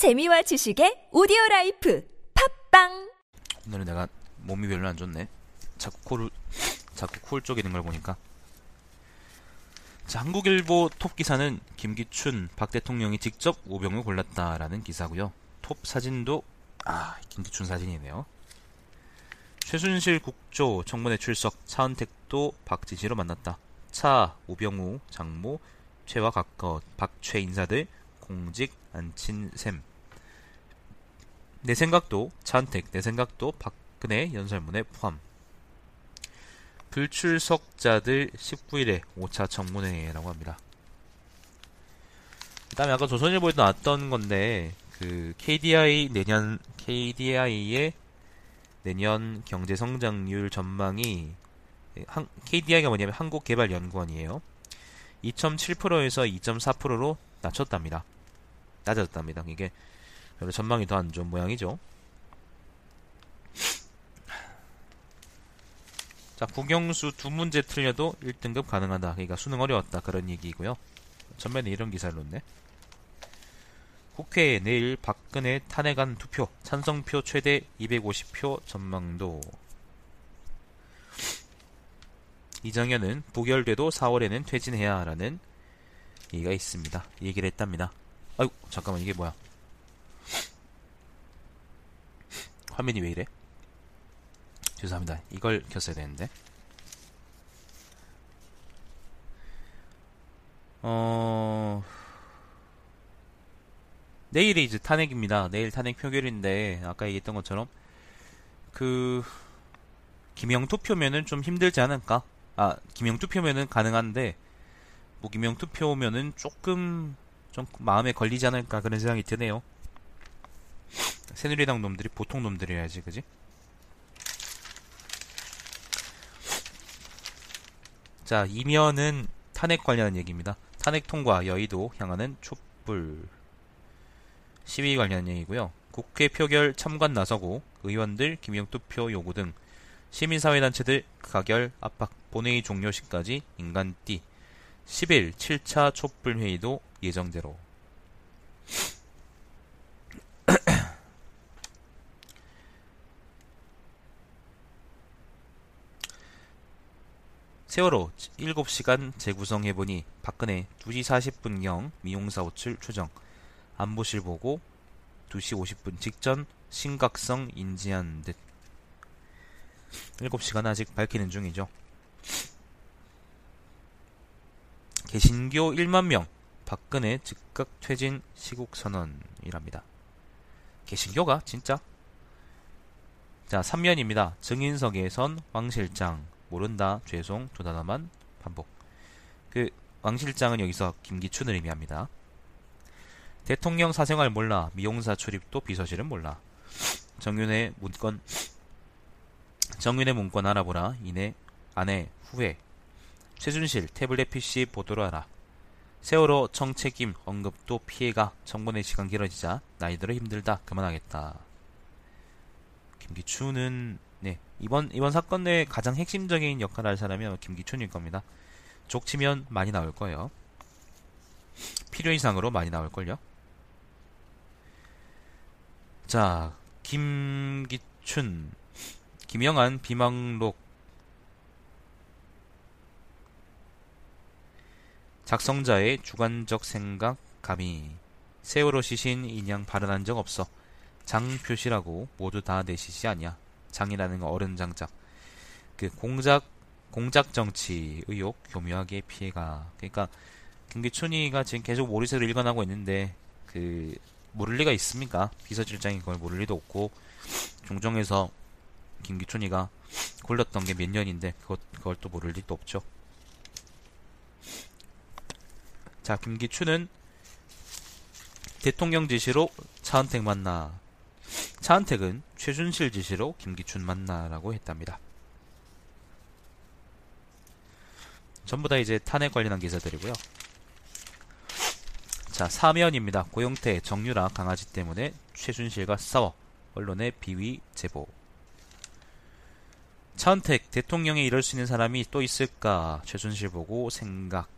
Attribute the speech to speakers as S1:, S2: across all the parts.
S1: 재미와 지식의 오디오 라이프 팟빵
S2: 오늘은 내가 몸이 별로 안 좋네. 자꾸 코를 자꾸 코를 쪼개는 걸 보니까. 자, 한국일보 톱 기사는 김기춘 박 대통령이 직접 우병우 골랐다라는 기사고요. 톱 사진도 아 김기춘 사진이네요. 최순실 국조 청문회 출석 차은택도 박 지시로 만났다. 차 우병우 장모 최와 가까워 박최 인사들 공직 안친 셈. 내 생각도 차은택, 내 생각도 박근혜 연설문에 포함. 불출석자들 19일에 5차 청문회라고 합니다. 그 다음에 아까 조선일보에도 나왔던 건데, 그, KDI 내년, KDI의 내년 경제 성장률 전망이, 한, KDI가 뭐냐면 한국개발연구원이에요. 2.7%에서 2.4%로 낮췄답니다. 낮아졌답니다. 이게 별로 전망이 더 안 좋은 모양이죠. 자, 국영수 두 문제 틀려도 1등급 가능하다. 그러니까 수능 어려웠다. 그런 얘기이고요. 전면에 이런 기사를 놓네. 국회에 내일 박근혜 탄핵안 투표, 찬성표 최대 250표 전망도. 이정현은 부결돼도 4월에는 퇴진해야 라는 얘기가 있습니다. 얘기를 했답니다. 아이고, 잠깐만, 이게 뭐야. 화면이 왜 이래? 죄송합니다. 이걸 켰어야 되는데. 어, 내일이 이제 탄핵입니다. 내일 탄핵 표결인데, 아까 얘기했던 것처럼, 그, 김영 투표면은 좀 힘들지 않을까? 아, 김영 투표면은 가능한데, 무기명 투표면은 조금, 좀 마음에 걸리지 않을까 그런 생각이 드네요. 새누리당 놈들이 보통 놈들이야지, 그지? 자, 이면은 탄핵 관련한 얘기입니다. 탄핵 통과 여의도 향하는 촛불 시위 관련 얘기고요. 국회 표결 참관 나서고 의원들 기명 투표 요구 등 시민사회단체들 가결 압박 본회의 종료 시까지 인간띠 10일 7차 촛불 회의도 예정대로 세월호 7시간 재구성해보니 박근혜 2시 40분경 미용사 호출 추정 안보실 보고 2시 50분 직전 심각성 인지한 듯 7시간 아직 밝히는 중이죠. 개신교 1만 명 박근혜 즉각 퇴진 시국 선언이랍니다. 개신교가 진짜? 자, 3면입니다. 증인석에선 왕 실장 모른다, 죄송, 두 단어만 반복. 그, 왕 실장은 여기서 김기춘을 의미합니다. 대통령 사생활 몰라, 미용사 출입도 비서실은 몰라. 정윤의 문건, 정윤의 문건 알아보라, 이내, 아내, 후회. 최순실, 태블릿 PC 보도로 하라. 세월호 정책임 언급도 피해가 정권의 시간 길어지자 나이 들어 힘들다 그만하겠다. 김기춘은 네 이번 이번 사건 내에 가장 핵심적인 역할을 할 사람이 김기춘일 겁니다. 족치면 많이 나올 거예요. 필요 이상으로 많이 나올 걸요. 자 김기춘 김영한 비망록 작성자의 주관적 생각 감히 세월호 시신 인양 발언한 적 없어. 장 표시라고 모두 다 내 시시 아니야. 장이라는 어른 장작. 그 공작 공작 정치 의혹 교묘하게 피해가. 그러니까 김기춘이가 지금 계속 모리세로 일관하고 있는데 그 모를 리가 있습니까? 비서실장이 그걸 모를 리도 없고 종정에서 김기춘이가 골랐던 게 몇 년인데 그것 그걸 또 모를 리도 없죠. 자, 김기춘은 대통령 지시로 차은택 만나. 차은택은 최준실 지시로 김기춘 만나라고 했답니다. 전부 다 이제 탄핵 관련한 기사들이고요. 자, 사면입니다. 고영태, 정유라 강아지 때문에 최준실과 싸워. 언론의 비위 제보. 차은택, 대통령이 이럴 수 있는 사람이 또 있을까? 최준실 보고 생각.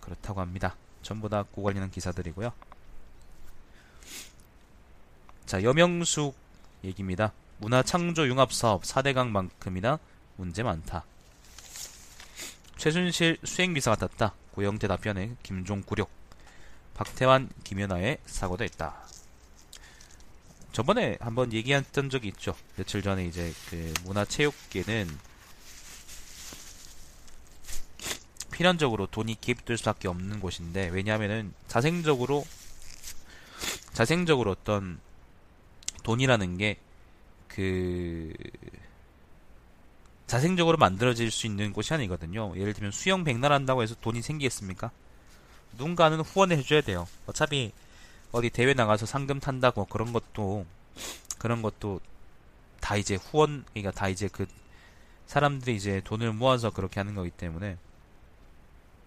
S2: 그렇다고 합니다. 전부 다 고관련한 기사들이고요. 자, 여명숙 얘기입니다. 문화창조융합사업 4대강만큼이나 문제 많다. 최순실 수행비서 같았다. 고영태 답변에 김종구력. 박태환, 김연아의 사고도 있다. 저번에 한번 얘기했던 적이 있죠. 며칠 전에 이제 그 문화체육계는 필연적으로 돈이 개입될 수밖에 없는 곳인데 왜냐하면은 자생적으로 자생적으로 어떤 돈이라는 게 그 자생적으로 만들어질 수 있는 곳이 아니거든요. 예를 들면 수영 백날 한다고 해서 돈이 생기겠습니까? 누군가는 후원을 해줘야 돼요. 어차피 어디 대회 나가서 상금 탄다고 그런 것도 그런 것도 다 이제 후원 그러니까 다 이제 그 사람들이 이제 돈을 모아서 그렇게 하는 거기 때문에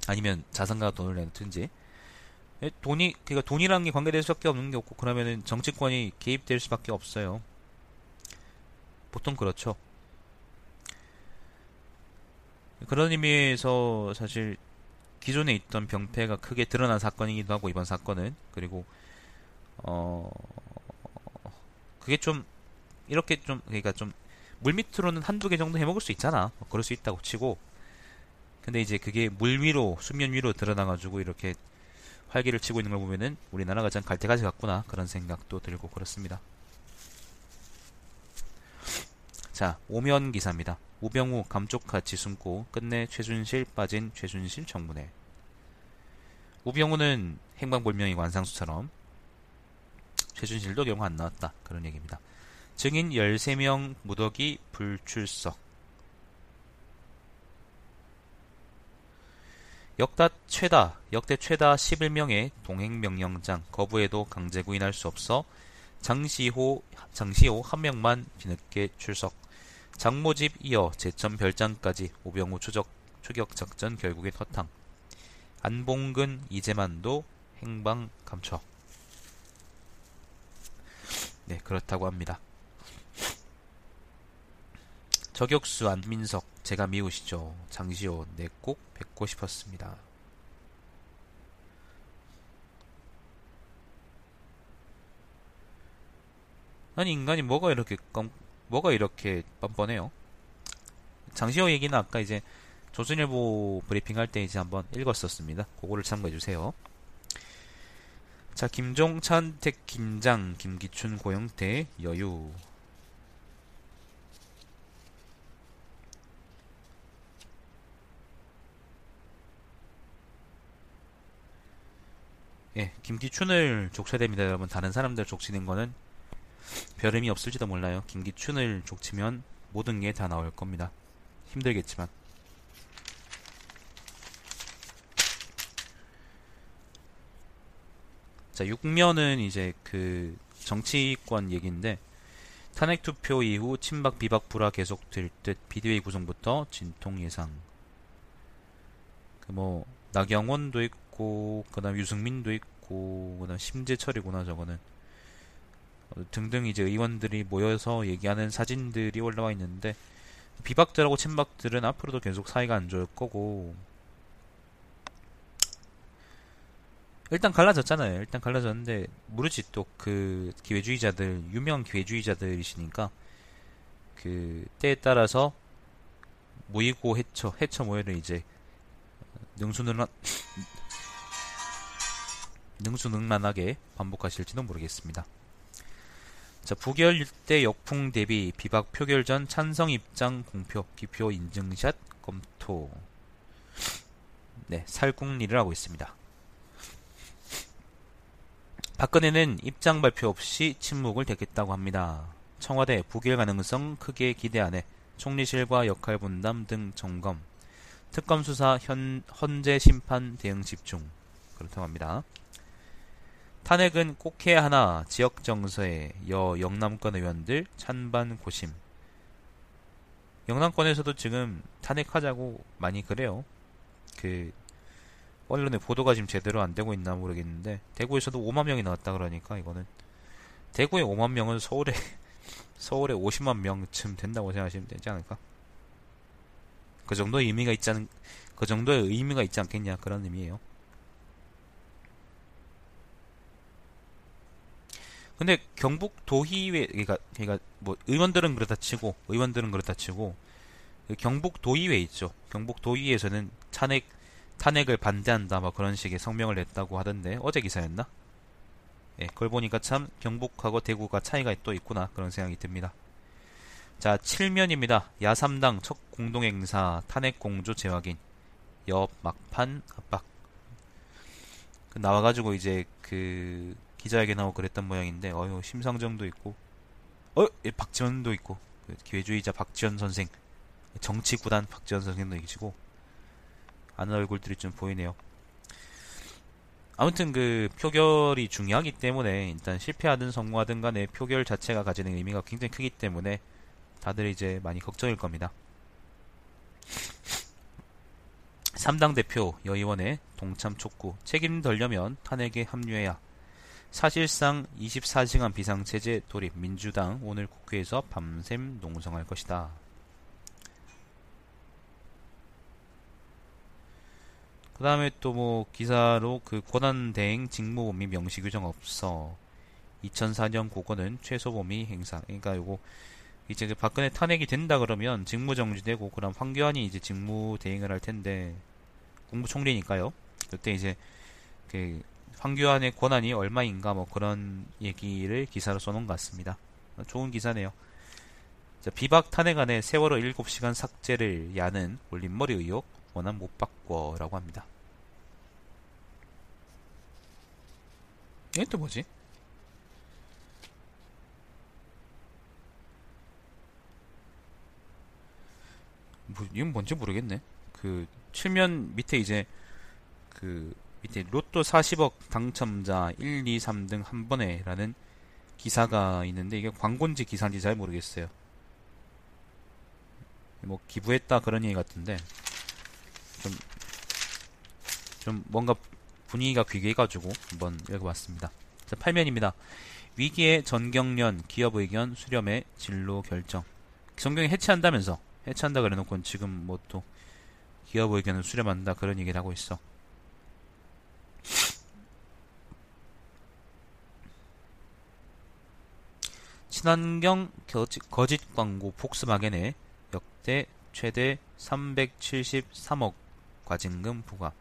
S2: 아니면 자산가 돈을 내든지 예, 돈이 그러니까 돈이라는 게 관계될 수밖에 없는 게 없고 그러면은 정치권이 개입될 수밖에 없어요. 보통 그렇죠. 그런 의미에서 사실 기존에 있던 병폐가 크게 드러난 사건이기도 하고 이번 사건은 그리고 어 그게 좀 이렇게 좀 그러니까 좀 물밑으로는 한두 개 정도 해먹을 수 있잖아 뭐 그럴 수 있다고 치고 근데 이제 그게 물 위로 수면 위로 드러나가지고 이렇게 활기를 치고 있는 걸 보면은 우리나라가 참 갈대가지 같구나 그런 생각도 들고 그렇습니다 자 오면 기사입니다 우병우 감쪽같이 숨고 끝내 최순실 빠진 최순실 청문회 우병우는 행방불명의 관상수처럼 최준실도 경우 안 나왔다. 그런 얘기입니다. 증인 13명 무더기 불출석. 역다 최다, 역대 최다 11명의 동행명령장 거부에도 강제 구인할 수 없어 장시호, 장시호 한 명만 뒤늦게 출석. 장모집 이어 제천 별장까지 오병우 추적, 추격 작전 결국엔 허탕. 안봉근, 이재만도 행방 감춰. 네, 그렇다고 합니다. 저격수 안민석, 제가 미우시죠. 장시호, 네, 꼭 뵙고 싶었습니다. 아니, 인간이 뭐가 이렇게, 껌, 뭐가 이렇게 뻔뻔해요? 장시호 얘기는 아까 이제 조선일보 브리핑 할 때 이제 한번 읽었었습니다. 그거를 참고해 주세요. 자, 김종찬, 택, 김장, 김기춘, 고영태, 여유. 예, 김기춘을 족쳐야 됩니다, 여러분. 다른 사람들 족치는 거는 별 의미 없을지도 몰라요. 김기춘을 족치면 모든 게 다 나올 겁니다. 힘들겠지만. 자, 6면은 이제 그 정치권 얘기인데 탄핵 투표 이후 친박 비박 불화 계속될 듯 비대위 구성부터 진통 예상. 그 뭐 나경원도 있고 그다음 유승민도 있고 그다음 심재철이구나 저거는 어, 등등 이제 의원들이 모여서 얘기하는 사진들이 올라와 있는데 비박들하고 친박들은 앞으로도 계속 사이가 안 좋을 거고 일단 갈라졌잖아요. 일단 갈라졌는데 모르지 또 그 기회주의자들 유명 기회주의자들이시니까 그 때에 따라서 모이고 해쳐 해쳐 모여를 이제 능수능란 능수능란하게 반복하실지도 모르겠습니다. 자, 부결 일대 역풍 대비 비박 표결 전 찬성 입장 공표 기표 인증샷 검토. 네, 살궁리를 하고 있습니다. 박근혜는 입장 발표 없이 침묵을 택했다고 합니다. 청와대 부결 가능성 크게 기대 안에 총리실과 역할 분담 등 점검. 특검 수사 현, 헌재 심판 대응 집중. 그렇다고 합니다. 탄핵은 꼭 해야 하나 지역 정서에 여 영남권 의원들 찬반 고심. 영남권에서도 지금 탄핵하자고 많이 그래요. 그 언론의 보도가 지금 제대로 안 되고 있나 모르겠는데 대구에서도 5만 명이 나왔다 그러니까 이거는 대구의 5만 명은 서울에 서울에 50만 명쯤 된다고 생각하시면 되지 않을까? 그 정도의 의미가 있지 않은 그 정도의 의미가 있지 않겠냐 그런 의미예요. 근데 경북 도의회 그러니까 그러니까 뭐 의원들은 그렇다 치고 의원들은 그렇다 치고 그 경북 도의회 있죠. 경북 도의회에서는 탄핵 탄핵을 반대한다 뭐 그런 식의 성명을 냈다고 하던데 어제 기사였나? 예, 그걸 보니까 참 경북하고 대구가 차이가 또 있구나 그런 생각이 듭니다. 자, 7면입니다. 야3당 첫 공동행사 탄핵 공조 재확인 옆 막판 압박 그 나와가지고 이제 그 기자회견하고 그랬던 모양인데 어휴 심상정도 있고 어 예, 박지원도 있고 그 기회주의자 박지원 선생 정치 구단 박지원 선생도 계시고 아는 얼굴들이 좀 보이네요. 아무튼 그 표결이 중요하기 때문에 일단 실패하든 성공하든 간에 표결 자체가 가지는 의미가 굉장히 크기 때문에 다들 이제 많이 걱정일 겁니다. 3당 대표 여의원의 동참 촉구 책임 덜려면 탄핵에 합류해야 사실상 24시간 비상체제 돌입 민주당 오늘 국회에서 밤샘 농성할 것이다. 그 다음에 또 뭐 기사로 그 권한대행 직무범위 명시 규정 없어. 2004년 고거는 최소범위 행사. 그러니까 요거 이제 그 박근혜 탄핵이 된다 그러면 직무 정지되고 그럼 황교안이 이제 직무 대행을 할 텐데 국무총리니까요. 그때 이제 그 황교안의 권한이 얼마인가 뭐 그런 얘기를 기사로 써놓은 것 같습니다 좋은 기사네요 자, 비박 탄핵 안에 세월호 7시간 삭제를 야는 올림머리 의혹 원한 못 바꿔라고 합니다. 이게 또 뭐지? 뭐, 이건 뭔지 모르겠네. 그, 칠면 밑에 이제, 그, 밑에 로또 40억 당첨자 1, 2, 3등 한 번에 라는 기사가 있는데 이게 광고인지 기사인지 잘 모르겠어요. 뭐 기부했다 그런 얘기 같은데 좀, 좀 뭔가 분위기가 귀해가지고 한번 읽어봤습니다. 자, 8면입니다. 위기의 전경련 기업 의견 수렴의 진로 결정. 전경이 해체한다면서 해체한다 그래놓고 지금 뭐 또 기업 의견을 수렴한다 그런 얘기를 하고 있어. 친환경 거짓, 광고 폭스바겐의 역대 최대 373억 과징금 부과.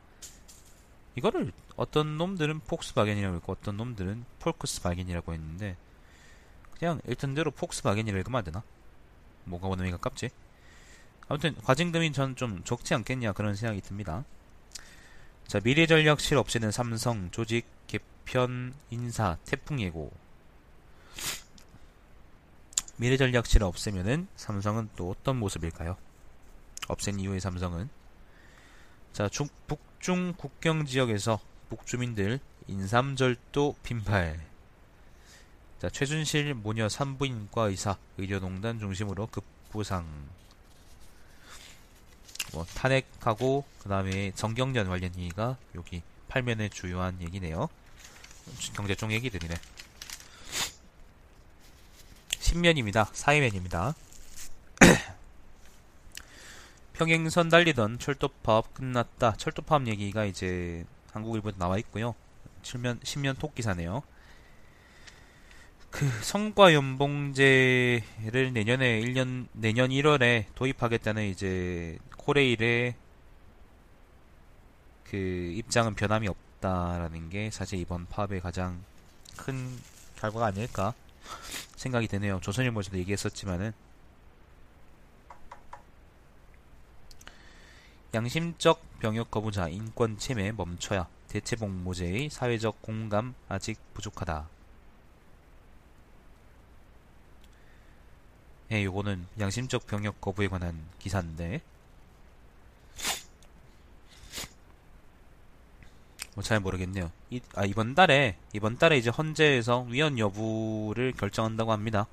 S2: 이거를 어떤 놈들은 폭스바겐이라고 했고 어떤 놈들은 폴크스바겐이라고 했는데 그냥 일단대로 폭스바겐이라고 읽으면 안 되나? 뭐가 원음이 가깝지? 아무튼 과징금이 전 좀 적지 않겠냐 그런 생각이 듭니다. 자 미래전략실 없이는 삼성 조직 개편 인사 태풍 예고 미래전략실을 없애면은 삼성은 또 어떤 모습일까요? 없앤 이후의 삼성은? 자 중, 북중 국경 지역에서 북주민들 인삼절도 빈발. 자 최준실 모녀 산부인과 의사 의료농단 중심으로 급부상. 뭐 탄핵하고 그 다음에 정경련 관련 얘기가 여기 팔면의 주요한 얘기네요. 경제 쪽 얘기들이네 10면입니다. 4회면입니다. 평행선 달리던 철도파업 끝났다. 철도파업 얘기가 이제 한국일보에 나와 있고요. 7면 10면 톡기사네요. 그 성과 연봉제를 내년에 1년 내년 1월에 도입하겠다는 이제 코레일의 그 입장은 변함이 없다라는 게 사실 이번 파업의 가장 큰 결과가 아닐까 생각이 되네요. 조선일보에서도 얘기했었지만은 양심적 병역 거부자 인권 침해 멈춰야 대체복무제의 사회적 공감 아직 부족하다. 예, 요거는 양심적 병역 거부에 관한 기사인데 뭐 잘 모르겠네요. 이, 아, 이번 달에, 이번 달에 이제 헌재에서 위헌 여부를 결정한다고 합니다.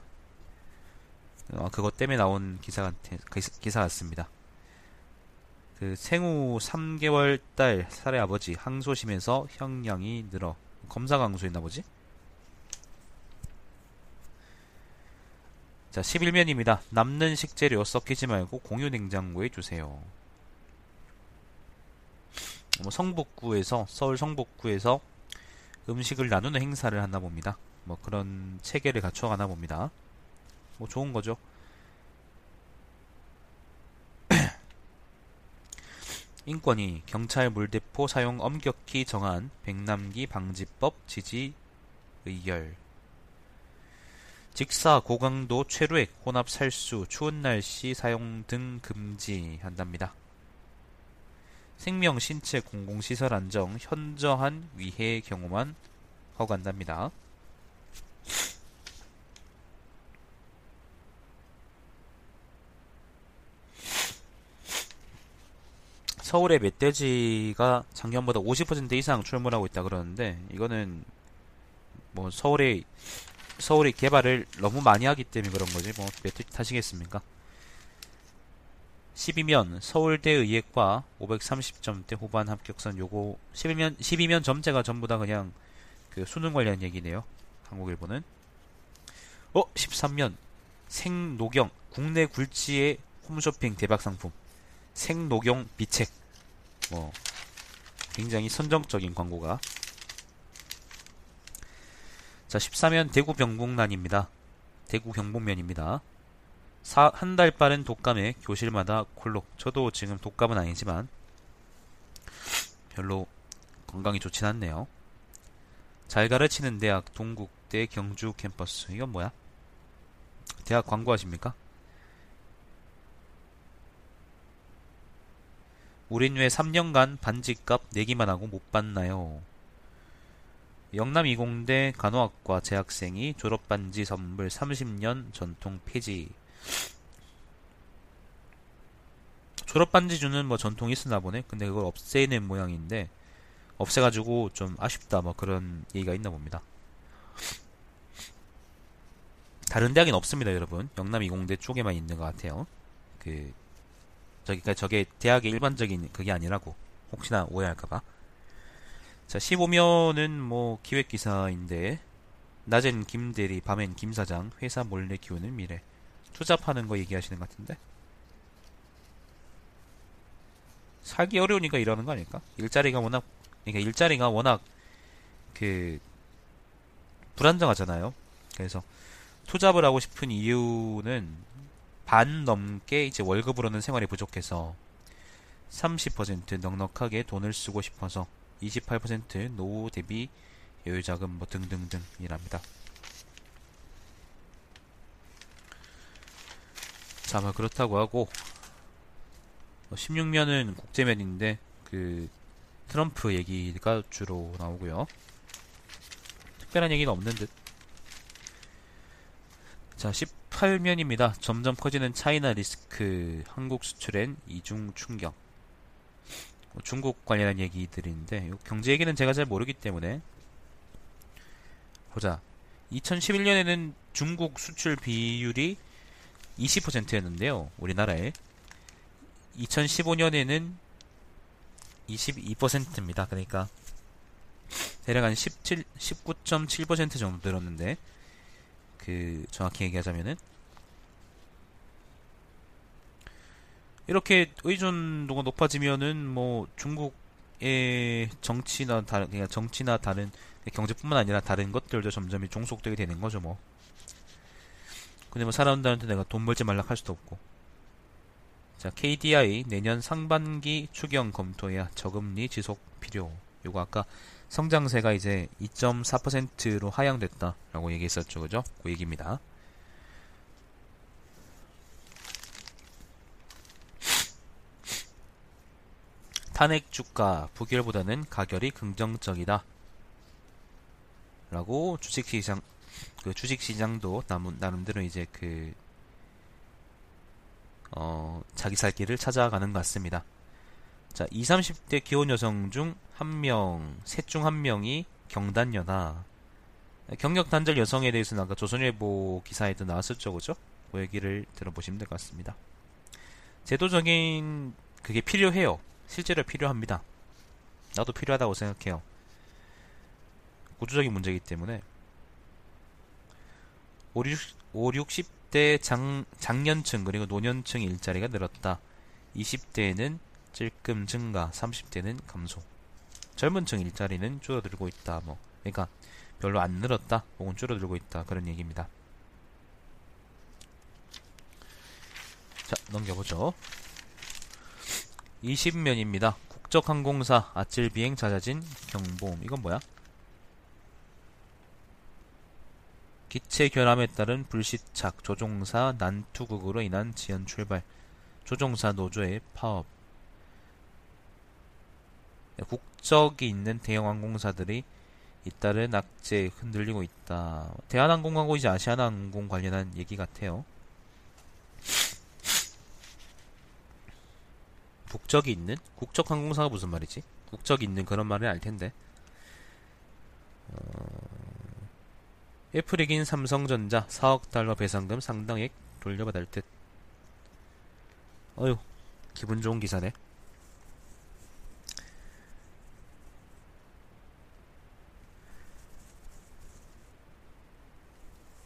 S2: 어, 그것 때문에 나온 기사, 기사 같습니다. 그 생후 3개월 딸 살해 아버지 항소심에서 형량이 늘어 검사가 항소했나 보지? 자 11면입니다. 남는 식재료 섞이지 말고 공유 냉장고에 주세요. 뭐 성북구에서 서울 성북구에서 음식을 나누는 행사를 하나 봅니다. 뭐 그런 체계를 갖춰가나 봅니다. 뭐 좋은 거죠. 인권위 경찰 물대포 사용 엄격히 정한 백남기 방지법 지지 의결 직사 고강도 최루액 혼합 살수 추운 날씨 사용 등 금지한답니다. 생명 신체 공공 시설 안정 현저한 위해 경우만 허가한답니다. 서울의 멧돼지가 작년보다 50% 이상 출몰하고 있다 그러는데 이거는 뭐 서울의 서울의 개발을 너무 많이 하기 때문에 그런 거지 뭐 멧돼지 타시겠습니까? 12면 서울대 의예과 530점대 후반 합격선 요거 12면 12면 점제가 전부 다 그냥 그 수능 관련 얘기네요. 한국일보는 어 13면 생노경 국내 굴지의 홈쇼핑 대박 상품 생노경 비책 뭐 굉장히 선정적인 광고가 자 14면 대구 병북란입니다. 대구 경북면입니다. 한 달 빠른 독감에 교실마다 콜록 저도 지금 독감은 아니지만 별로 건강이 좋진 않네요. 잘 가르치는 대학 동국대 경주 캠퍼스 이건 뭐야? 대학 광고하십니까? 우린 왜 3년간 반지값 내기만 하고 못 받나요? 영남 이공대 간호학과 재학생이 졸업반지 선물 30년 전통 폐지. 졸업 반지 주는 뭐 전통이 있었나 보네. 근데 그걸 없애는 모양인데 없애가지고 좀 아쉽다 뭐 그런 얘기가 있나 봅니다. 다른 대학엔 없습니다, 여러분. 영남 이공대 쪽에만 있는 것 같아요. 그 저기 그러니까 저게 대학의 일반적인 그게 아니라고 혹시나 오해할까봐. 자 15면은 뭐 기획 기사인데 낮엔 김대리, 밤엔 김 사장, 회사 몰래 키우는 미래. 투잡하는 거 얘기하시는 것 같은데. 살기 어려우니까 이러는 거 아닐까? 일자리가 워낙, 그러니까 일자리가 워낙 그 불안정하잖아요. 그래서 투잡을 하고 싶은 이유는 반 넘게 이제 월급으로는 생활이 부족해서 30% 넉넉하게 돈을 쓰고 싶어서 28% 노후 대비 여유자금 뭐 등등등이랍니다. 자, 뭐 그렇다고 하고 16면은 뭐 국제면인데 그 트럼프 얘기가 주로 나오고요. 특별한 얘기는 없는 듯. 자, 18면입니다. 점점 커지는 차이나 리스크, 한국 수출엔 이중 충격. 뭐 중국 관련한 얘기들인데, 경제 얘기는 제가 잘 모르기 때문에. 보자. 2011년에는 중국 수출 비율이 20%였는데요. 우리나라에. 2015년에는 22%입니다. 그러니까 대략 한 17, 19.7% 정도 늘었는데 그 정확히 얘기하자면은 이렇게 의존도가 높아지면은 뭐 중국의 정치나 다른 그냥 정치나 다른 경제뿐만 아니라 다른 것들도 점점 종속되게 되는 거죠 뭐. 근데 뭐 사람들한테 내가 돈 벌지 말라 할 수도 없고. 자 KDI 내년 상반기 추경 검토야 저금리 지속 필요. 요거 아까 성장세가 이제 2.4%로 하향됐다라고 얘기했었죠. 그죠? 그 얘기입니다. 탄핵 주가 부결보다는 가결이 긍정적이다. 라고 주식시장 그 주식 시장도 나름대로 이제 그 어, 자기 살 길을 찾아가는 것 같습니다. 자, 20, 30대 기혼 여성 중 한 명, 셋 중 한 명이 경단녀다. 경력 단절 여성에 대해서는 아까 조선일보 기사에도 나왔었죠, 그죠? 그 얘기를 들어보시면 될 것 같습니다. 제도적인 그게 필요해요. 실제로 필요합니다. 나도 필요하다고 생각해요. 구조적인 문제이기 때문에 5, 60 대 장, 장년층 그리고 노년층 일자리가 늘었다. 20대에는 찔끔 증가, 30대는 감소. 젊은 층 일자리는 줄어들고 있다. 뭐 그러니까 별로 안 늘었다 혹은 줄어들고 있다 그런 얘기입니다. 자 넘겨보죠. 20면입니다. 국적항공사 아찔 비행 잦아진 경보음 이건 뭐야? 기체 결함에 따른 불시착 조종사 난투극으로 인한 지연 출발 조종사 노조의 파업 네, 국적이 있는 대형 항공사들이 잇따른 악재에 흔들리고 있다. 대한항공하고 이제 아시아나항공 관련한 얘기 같아요. 국적이 있는? 국적 항공사가 무슨 말이지? 국적이 있는 그런 말은 알 텐데. 어... 애플이긴 삼성전자 4억 달러 배상금 상당액 돌려받을 듯. 어휴, 기분 좋은 기사네.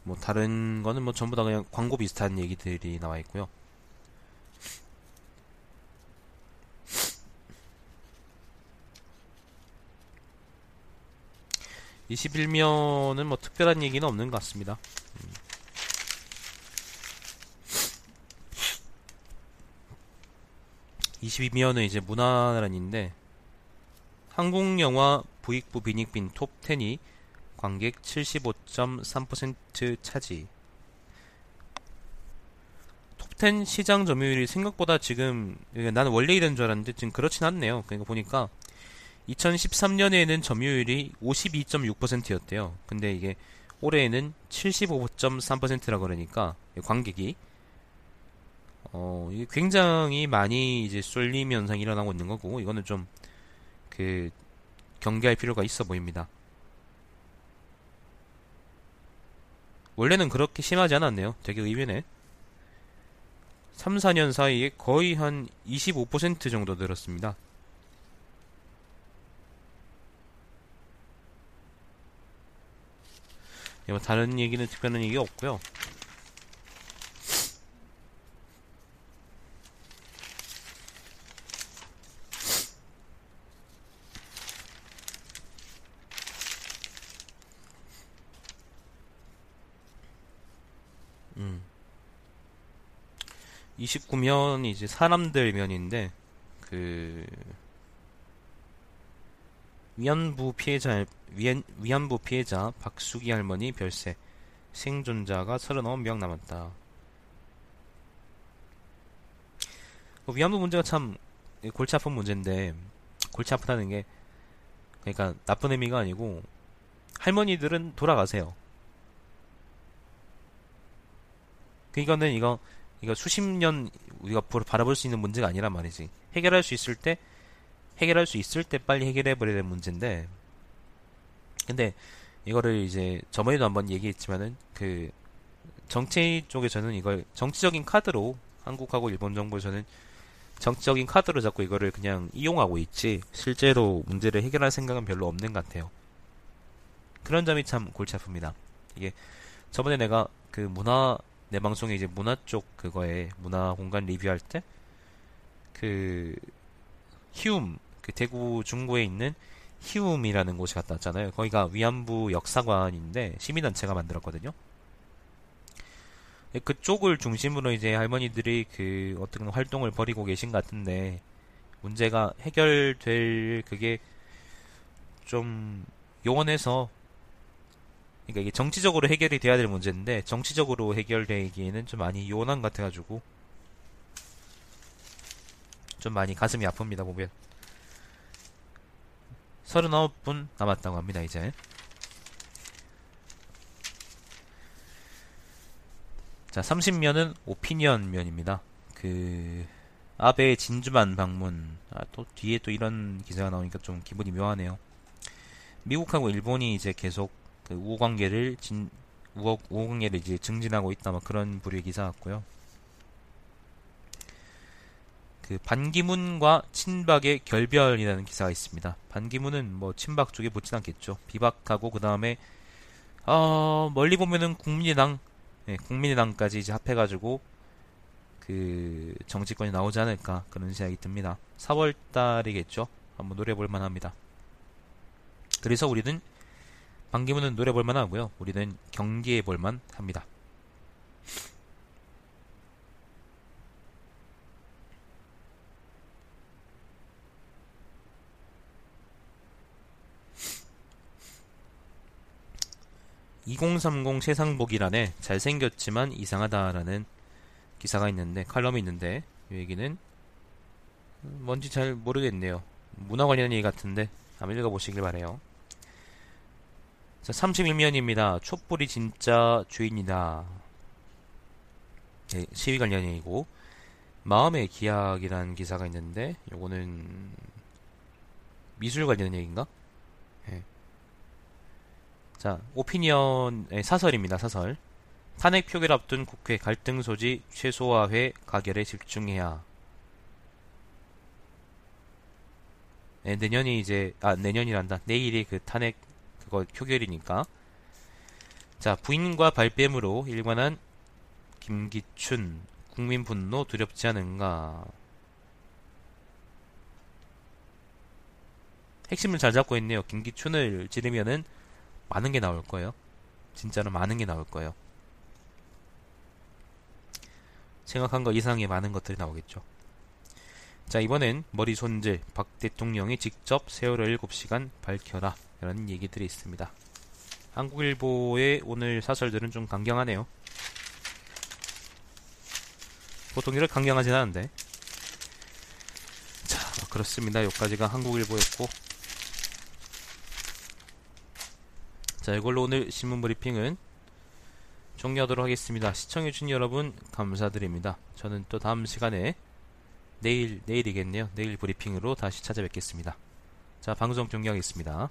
S2: 뭐 다른 거는 뭐 전부 다 그냥 광고 비슷한 얘기들이 나와 있고요. 21면은 뭐 특별한 얘기는 없는 것 같습니다. 음. (22면은) 이제 문화란인데 한국 영화 부익부 빈익빈 톱 10이 관객 75.3% 차지 톱10 시장 점유율이 생각보다 지금 나는 원래 이런 줄 알았는데 지금 그렇진 않네요 그러니까 보니까 2013년에는 점유율이 52.6%였대요. 근데 이게 올해에는 75.3%라 그러니까 관객이 어 이게 굉장히 많이 이제 쏠림 현상이 일어나고 있는 거고 이거는 좀 그 경계할 필요가 있어 보입니다. 원래는 그렇게 심하지 않았네요. 되게 의외네. 3, 4년 사이에 거의 한 25% 정도 늘었습니다. 뭐 다른 얘기는 특별한 얘기 없고요. 음. 29면이 이제 사람들 면인데 그 위안부 피해자 위안, 위안부 피해자 박수기 할머니 별세 생존자가 39명 남았다. 그 위안부 문제가 참 골치 아픈 문제인데 골치 아프다는 게 그러니까 나쁜 의미가 아니고 할머니들은 돌아가세요. 그러니까는 이거 이거 수십 년 우리가 바라볼 수 있는 문제가 아니란 말이지. 해결할 수 있을 때 해결할 수 있을 때 빨리 해결해 버려야 되는 문제인데 근데 이거를 이제 저번에도 한번 얘기했지만은 그 정치 쪽에서는 이걸 정치적인 카드로 한국하고 일본 정부에서는 정치적인 카드로 잡고 이거를 그냥 이용하고 있지 실제로 문제를 해결할 생각은 별로 없는 것 같아요. 그런 점이 참 골치 아픕니다. 이게 저번에 내가 그 문화 내 방송에 이제 문화 쪽 그거에 문화 공간 리뷰할 때 그 히움 그 대구 중구에 있는 히움이라는 곳이 갔다 왔잖아요. 거기가 위안부 역사관인데 시민단체가 만들었거든요. 예, 그쪽을 중심으로 이제 할머니들이 그 어떤 활동을 벌이고 계신 것 같은데 문제가 해결될 그게 좀 요원해서 그러니까 이게 정치적으로 해결이 돼야 될 문제인데 정치적으로 해결되기에는 좀 많이 요원한 것 같아가지고 좀 많이 가슴이 아픕니다 보면 39분 남았다고 합니다, 이제. 자, 30면은 오피니언 면입니다. 그, 아베 진주만 방문. 아, 또 뒤에 또 이런 기사가 나오니까 좀 기분이 묘하네요. 미국하고 일본이 이제 계속 그 우호 관계를 진, 우호, 우호 관계를 이제 증진하고 있다, 막 그런 부류의 기사 같고요. 그 반기문과 친박의 결별이라는 기사가 있습니다. 반기문은 뭐 친박 쪽에 붙진 않겠죠. 비박하고 그 다음에 어, 멀리 보면은 국민의당, 네, 국민의당까지 이제 합해가지고 그 정치권이 나오지 않을까 그런 생각이 듭니다. 4월달이겠죠. 한번 노려볼 만합니다. 그래서 우리는 반기문은 노래 볼만 하고요. 우리는 경기해 볼만 합니다. (2030) 세상 보기란에 잘생겼지만 이상하다라는 기사가 있는데 칼럼이 있는데 이 얘기는 뭔지 잘 모르겠네요. 문화 관련 얘기 같은데 한번 읽어보시길 바래요. 자, 31면입니다. 촛불이 진짜 주인이다. 네, 시위 관련 얘기고 마음의 기약이라는 기사가 있는데 요거는 미술 관련 얘기인가? 네. 자, 오피니언의 사설입니다. 사설. 탄핵 표결 앞둔 국회 갈등 소지 최소화회 가결에 집중해야. 네, 내년이 이제 아 내년이란다. 내일이 그 탄핵 그거 표결이니까. 자, 부인과 발뺌으로 일관한 김기춘 국민 분노 두렵지 않은가. 핵심을 잘 잡고 있네요. 김기춘을 찌르면은 많은 게 나올 거예요. 진짜로 많은 게 나올 거예요. 생각한 것 이상의 많은 것들이 나오겠죠. 자, 이번엔 머리 손질 박 대통령이 직접 세월호 7시간 밝혀라. 이런 얘기들이 있습니다. 한국일보의 오늘 사설들은 좀 강경하네요. 보통 이렇게 강경하진 않은데. 자, 그렇습니다. 여기까지가 한국일보였고. 자, 이걸로 오늘 신문 브리핑은 종료하도록 하겠습니다. 시청해주신 여러분 감사드립니다. 저는 또 다음 시간에 내일, 내일이겠네요. 내일 브리핑으로 다시 찾아뵙겠습니다. 자, 방송 종료하겠습니다.